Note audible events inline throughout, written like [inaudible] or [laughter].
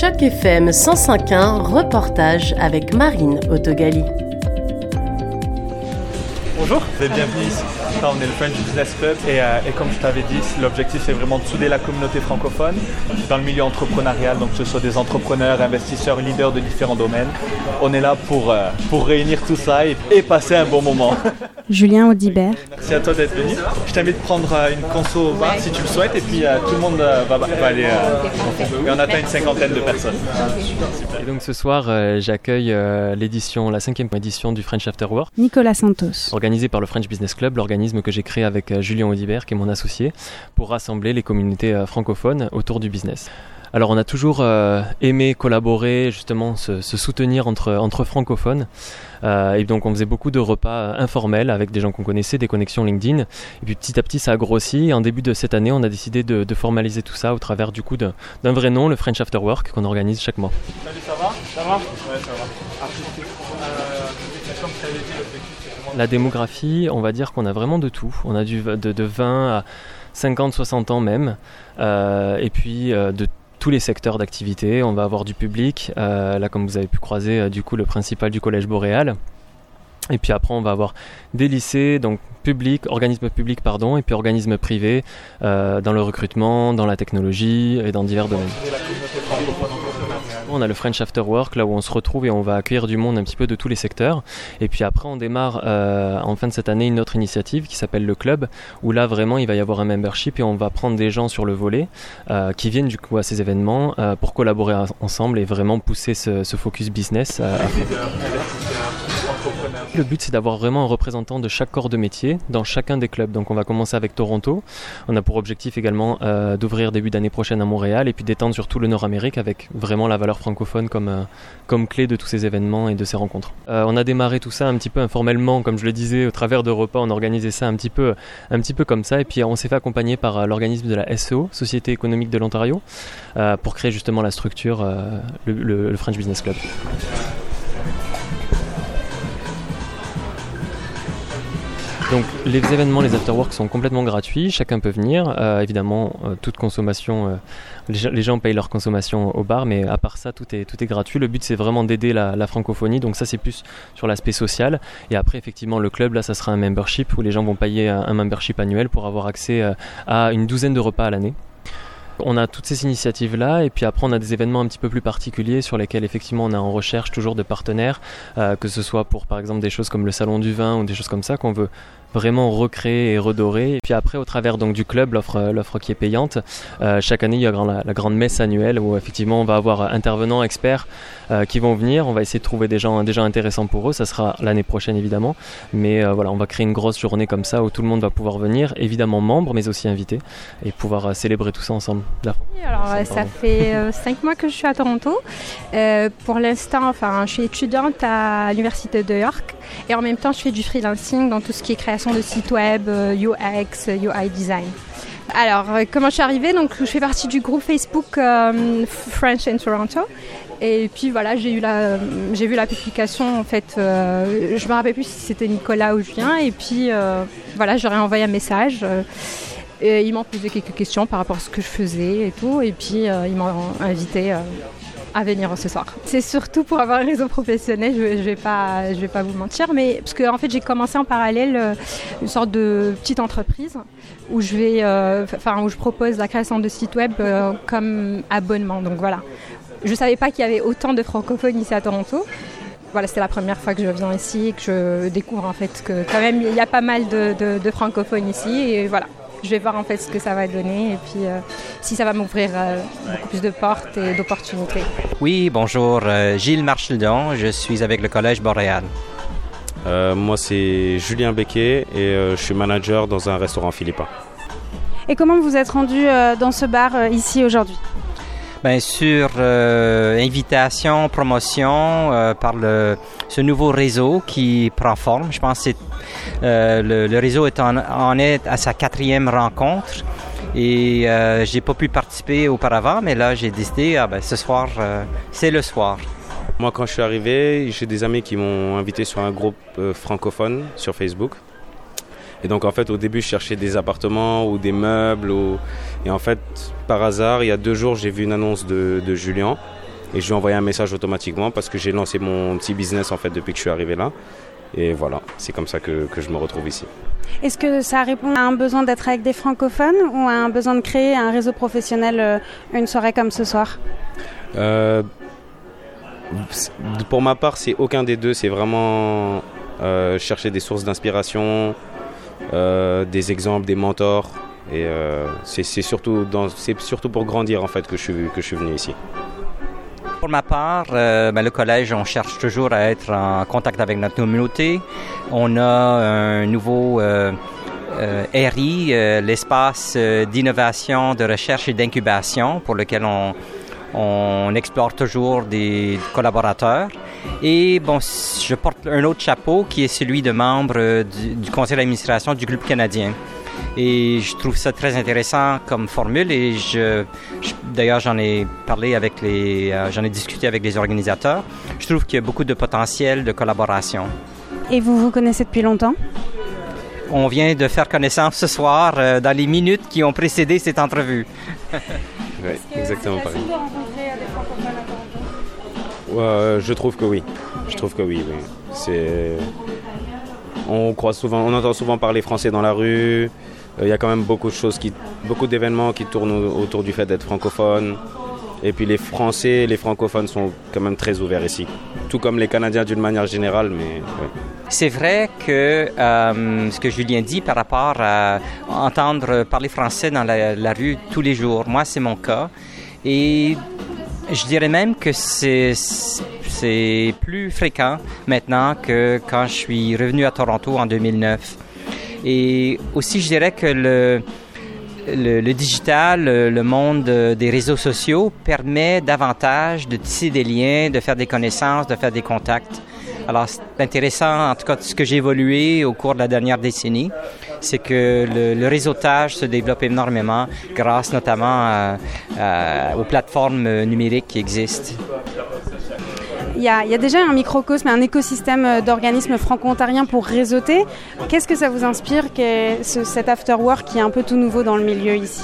Choc FM 105.1, reportage avec Marine Autogali. Bonjour, vous êtes bienvenue ici. On est le French Business Club et, euh, et comme je t'avais dit, l'objectif c'est vraiment de souder la communauté francophone dans le milieu entrepreneurial, donc que ce soit des entrepreneurs, investisseurs, leaders de différents domaines. On est là pour, euh, pour réunir tout ça et, et passer un bon moment. [laughs] Julien Audibert. Merci à toi d'être venu. Je t'invite à prendre euh, une conso au bar si tu le souhaites et puis euh, tout le monde euh, va, va aller. euh, et on atteint une cinquantaine de personnes. Et donc ce soir, euh, j'accueille euh, l'édition, la cinquième édition du French After Work, Nicolas Santos. organisée par le French Business Club, que j'ai créé avec euh, Julien Audibert, qui est mon associé, pour rassembler les communautés euh, francophones autour du business. Alors on a toujours euh, aimé collaborer, justement se, se soutenir entre, entre francophones. Euh, et donc on faisait beaucoup de repas euh, informels avec des gens qu'on connaissait, des connexions LinkedIn. Et puis petit à petit ça a grossi. Et en début de cette année, on a décidé de, de formaliser tout ça au travers du coup d'un vrai nom, le French After Work, qu'on organise chaque mois. Salut, ça va? Ça va? Ouais, ça va. Artistique. Euh, comme dit, vraiment La démographie, on va dire qu'on a vraiment de tout. On a du, de, de 20 à 50, 60 ans même. Euh, et puis de tous les secteurs d'activité. On va avoir du public. Euh, là, comme vous avez pu croiser, euh, du coup, le principal du Collège Boréal. Et puis après, on va avoir des lycées, donc public, organismes publics, pardon, et puis organismes privés euh, dans le recrutement, dans la technologie et dans divers domaines. On a le French After Work, là où on se retrouve et on va accueillir du monde un petit peu de tous les secteurs. Et puis après, on démarre euh, en fin de cette année une autre initiative qui s'appelle le Club, où là vraiment il va y avoir un membership et on va prendre des gens sur le volet euh, qui viennent du coup à ces événements euh, pour collaborer ensemble et vraiment pousser ce, focus business. Le but c'est d'avoir vraiment un représentant de chaque corps de métier dans chacun des clubs. Donc on va commencer avec Toronto. On a pour objectif également euh, d'ouvrir début d'année prochaine à Montréal et puis d'étendre sur tout le Nord-Amérique avec vraiment la valeur francophone comme, euh, comme clé de tous ces événements et de ces rencontres. Euh, on a démarré tout ça un petit peu informellement, comme je le disais, au travers de repas. On organisait ça un petit peu, un petit peu comme ça et puis on s'est fait accompagner par l'organisme de la SEO, Société économique de l'Ontario, pour créer justement la structure, le French Business Club. Donc les événements, les afterworks sont complètement gratuits, chacun peut venir. Euh, évidemment, euh, toute consommation, euh, les, gens- payent leur consommation au bar, mais à part ça, tout est, tout est gratuit. Le but, c'est vraiment d'aider la, francophonie, donc ça, c'est plus sur l'aspect social. Et après, effectivement, le club, là, ça sera un membership où les gens vont payer un, membership annuel pour avoir accès à une douzaine de repas à l'année. On a toutes ces initiatives-là, et puis après, on a des événements un petit peu plus particuliers sur lesquels, effectivement, on est en recherche toujours de partenaires, que ce soit pour, par exemple, des choses comme le salon du vin ou des choses comme ça qu'on veut vraiment recréer et redorer. Et puis après, au travers donc du club, l'offre, euh, l'offre qui est payante, euh, chaque année, il y a la, la grande messe annuelle où effectivement, on va avoir intervenants, experts euh, qui vont venir. On va essayer de trouver des gens, gens intéressants pour eux. Ça sera l'année prochaine, évidemment. Mais euh, voilà, on va créer une grosse journée comme ça où tout le monde va pouvoir venir, évidemment membres, mais aussi invités, et pouvoir célébrer tout ça ensemble. La- Alors, Ça, fait [laughs] cinq mois que je suis à Toronto. Pour l'instant, enfin, je suis étudiante à l'Université de York et en même temps, je fais du freelancing dans tout ce qui est création de sites web, euh, UX, euh, UI design. Alors, euh, comment je suis arrivée? Donc, je fais partie du groupe Facebook euh, French in Toronto. Et puis voilà, j'ai eu la, j'ai vu la publication en fait. euh, je me rappelle plus si c'était Nicolas ou Julien. Et puis euh, voilà, j'aurais envoyé un message. euh, ils m'ont posé quelques questions par rapport à ce que je faisais et tout. Et puis, euh, ils m'ont invité euh, à venir ce soir. C'est surtout pour avoir un réseau professionnel, je ne vais, pas- vais pas vous mentir. Mais parce que en fait, j'ai commencé en parallèle euh, une sorte de petite entreprise où je, vais, euh, enfin, où je propose la création de sites web euh, comme abonnement. Donc voilà. Je ne savais pas qu'il y avait autant de francophones ici à Toronto. Voilà, c'était la première fois que je viens ici et que je découvre en fait que quand même il y a pas mal de, de- de francophones ici et voilà. Je vais voir en fait ce que ça va donner et puis euh, si ça va m'ouvrir euh, beaucoup plus de portes et d'opportunités. Oui, bonjour, euh, Gilles Marchildon, je suis avec le Collège Boréal. Euh, moi, c'est Julien Becquet et euh, je suis manager dans un restaurant philippin. Et comment vous êtes rendu euh, dans ce bar euh, ici aujourd'hui? Bien sûr, euh, invitation, promotion euh, par le, ce nouveau réseau qui prend forme. Je pense que euh, le, réseau est en, en est à sa quatrième rencontre et j'ai pas pu participer auparavant, mais là j'ai décidé, ah ben, ce soir, c'est le soir. Moi, quand je suis arrivé, j'ai des amis qui m'ont invité sur un groupe francophone sur Facebook. Et donc, en fait, au début, je cherchais des appartements ou des meubles. Ou... Et en fait, par hasard, il y a deux jours, j'ai vu une annonce de, de Julien. et je lui ai envoyé un message automatiquement parce que j'ai lancé mon petit business en fait depuis que je suis arrivé là. Et voilà, c'est comme ça que, que je me retrouve ici. Est-ce que ça répond à un besoin d'être avec des francophones ou à un besoin de créer un réseau professionnel euh, une soirée comme ce soir? Euh, Pour ma part, c'est aucun des deux. C'est vraiment euh, chercher des sources d'inspiration, euh, des exemples, des mentors. Et euh, c'est surtout, pour grandir en fait que je suis, que je suis venu ici. Pour ma part, euh, ben, le collège, on cherche toujours à être en contact avec notre communauté. On a un nouveau RI, l'espace d'innovation, de recherche et d'incubation, pour lequel on, on explore toujours des collaborateurs. Et bon, je porte un autre chapeau qui est celui de membre du, du conseil d'administration du Club canadien. Et je trouve ça très intéressant comme formule et je, je d'ailleurs j'en ai parlé avec les, euh, j'en ai discuté avec les organisateurs. Je trouve qu'il y a beaucoup de potentiel de collaboration. Et vous vous connaissez depuis longtemps? On vient de faire connaissance ce soir euh, dans les minutes qui ont précédé cette entrevue. [laughs] Ouais, exactement pareil. Ouais, je trouve que oui. Je trouve que oui. oui. C'est. On croit souvent, on entend souvent parler français dans la rue. Il y a quand même beaucoup de choses qui, beaucoup d'événements qui tournent autour du fait d'être francophone. Et puis les Français, les francophones sont quand même très ouverts ici. Tout comme les Canadiens d'une manière générale, mais. C'est vrai que euh, ce que Julien dit par rapport à entendre parler français dans la, rue tous les jours, moi c'est mon cas. Et je dirais même que c'est plus fréquent maintenant que quand je suis revenu à Toronto en 2009. Et aussi, je dirais que le, le, le digital, le, le monde euh, des réseaux sociaux permet davantage de tisser des liens, de faire des connaissances, de faire des contacts. Alors, c'est intéressant, en tout cas, ce que j'ai évolué au cours de la dernière décennie, c'est que le, le, réseautage se développe énormément grâce notamment à, à, aux plateformes numériques qui existent. Il y, a, déjà un microcosme, un écosystème d'organismes franco-ontariens pour réseauter. Qu'est-ce que ça vous inspire, ce, cet afterwork qui est un peu tout nouveau dans le milieu ici?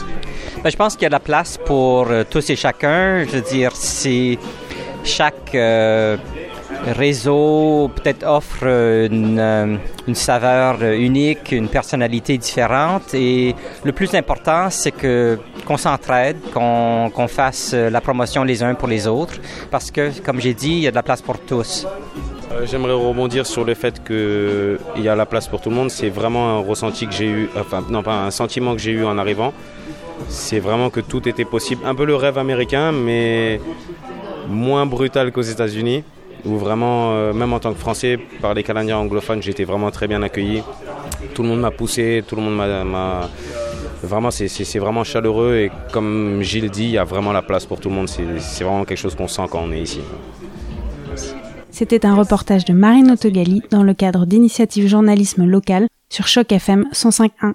Ben, Je pense qu'il y a de la place pour euh, tous et chacun. Je veux dire, c'est chaque euh, réseau peut-être offre une, euh, une, saveur unique, une personnalité différente. Et le plus important, c'est que qu'on s'entraide, qu'on qu fasse la promotion les uns pour les autres, parce que, comme j'ai dit, il y a de la place pour tous. Euh, J'aimerais rebondir sur le fait qu'il y a la place pour tout le monde. C'est vraiment un ressenti que j'ai eu, enfin non pas un sentiment que j'ai eu en arrivant. C'est vraiment que tout était possible. Un peu le rêve américain, mais moins brutal qu'aux États-Unis où vraiment, euh, même en tant que Français, par les Canadiens anglophones, été vraiment très bien accueilli. Tout le monde m'a poussé, tout le monde m'a... Vraiment, c'est vraiment chaleureux et comme Gilles dit, il y a vraiment la place pour tout le monde. C'est vraiment quelque chose qu'on sent quand on est ici. C'était un reportage de Marine Autogali dans le cadre d'initiative journalisme local sur Choc FM 105.1.